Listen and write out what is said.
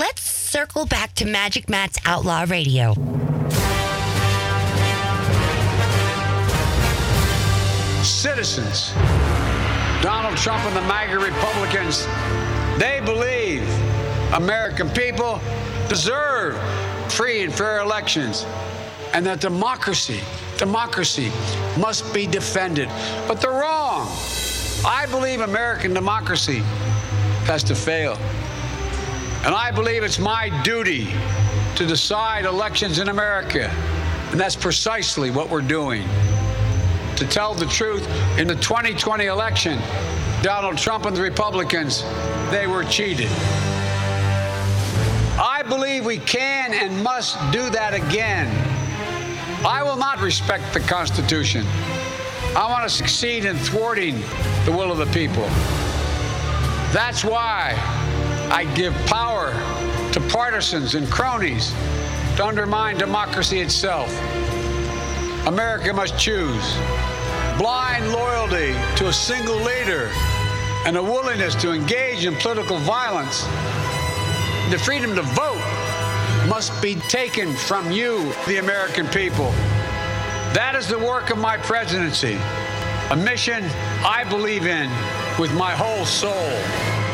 let's circle back to Magic Matt's Outlaw Radio. Citizens, Donald Trump and the MAGA Republicans, they believe American people deserve free and fair elections and that democracy, democracy must be defended. But they're wrong. I believe American democracy has to fail. And I believe it's my duty to decide elections in America. And that's precisely what we're doing. To tell the truth, in the 2020 election, Donald Trump and the Republicans, they were cheated. I believe we can and must do that again. I will not respect the Constitution. I want to succeed in thwarting the will of the people. That's why I give power to partisans and cronies to undermine democracy itself. America must choose blind loyalty to a single leader and a willingness to engage in political violence. The freedom to vote must be taken from you, the American people. That is the work of my presidency, a mission I believe in with my whole soul.